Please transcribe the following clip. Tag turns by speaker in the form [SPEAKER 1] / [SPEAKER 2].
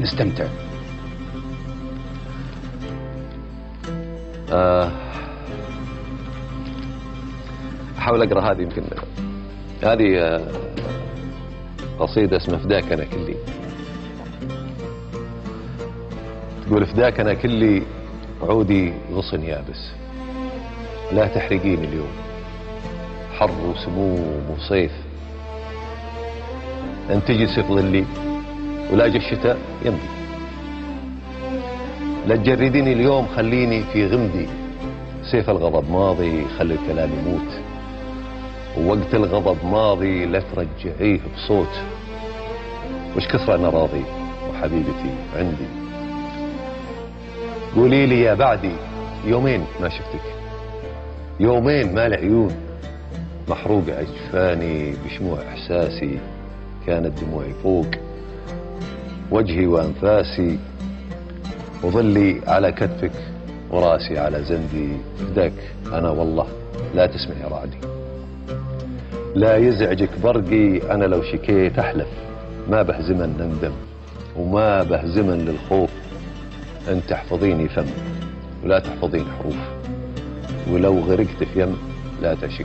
[SPEAKER 1] نستمتع.
[SPEAKER 2] آه، أحاول أقرأ هذه يمكن هذه آه، قصيدة اسمها فداك أنا كلي. تقول فداك أنا كلي عودي غصن يابس. لا تحرقيني اليوم. حر وسموم وصيف. ان تجي سيف ظلي ولا جا الشتاء يمضي. لا تجرديني اليوم خليني في غمدي. سيف الغضب ماضي خلي الكلام يموت. ووقت الغضب ماضي لا ترجعيه بصوت. وش كثر أنا راضي وحبيبتي عندي. قولي لي يا بعدي يومين ما شفتك. يومين ما العيون. محروقة أجفاني بشموع إحساسي كانت دموعي فوق. وجهي وأنفاسي وظلي على كتفك ورأسي على زندي فداك أنا والله لا تسمعي رعدي. لا يزعجك برقي أنا لو شكيت أحلف. ما به زمن نندم وما به زمن للخوف. أن تحفظيني فم ولا تحفظين حروف. ولو غرقت في يم لا تشكي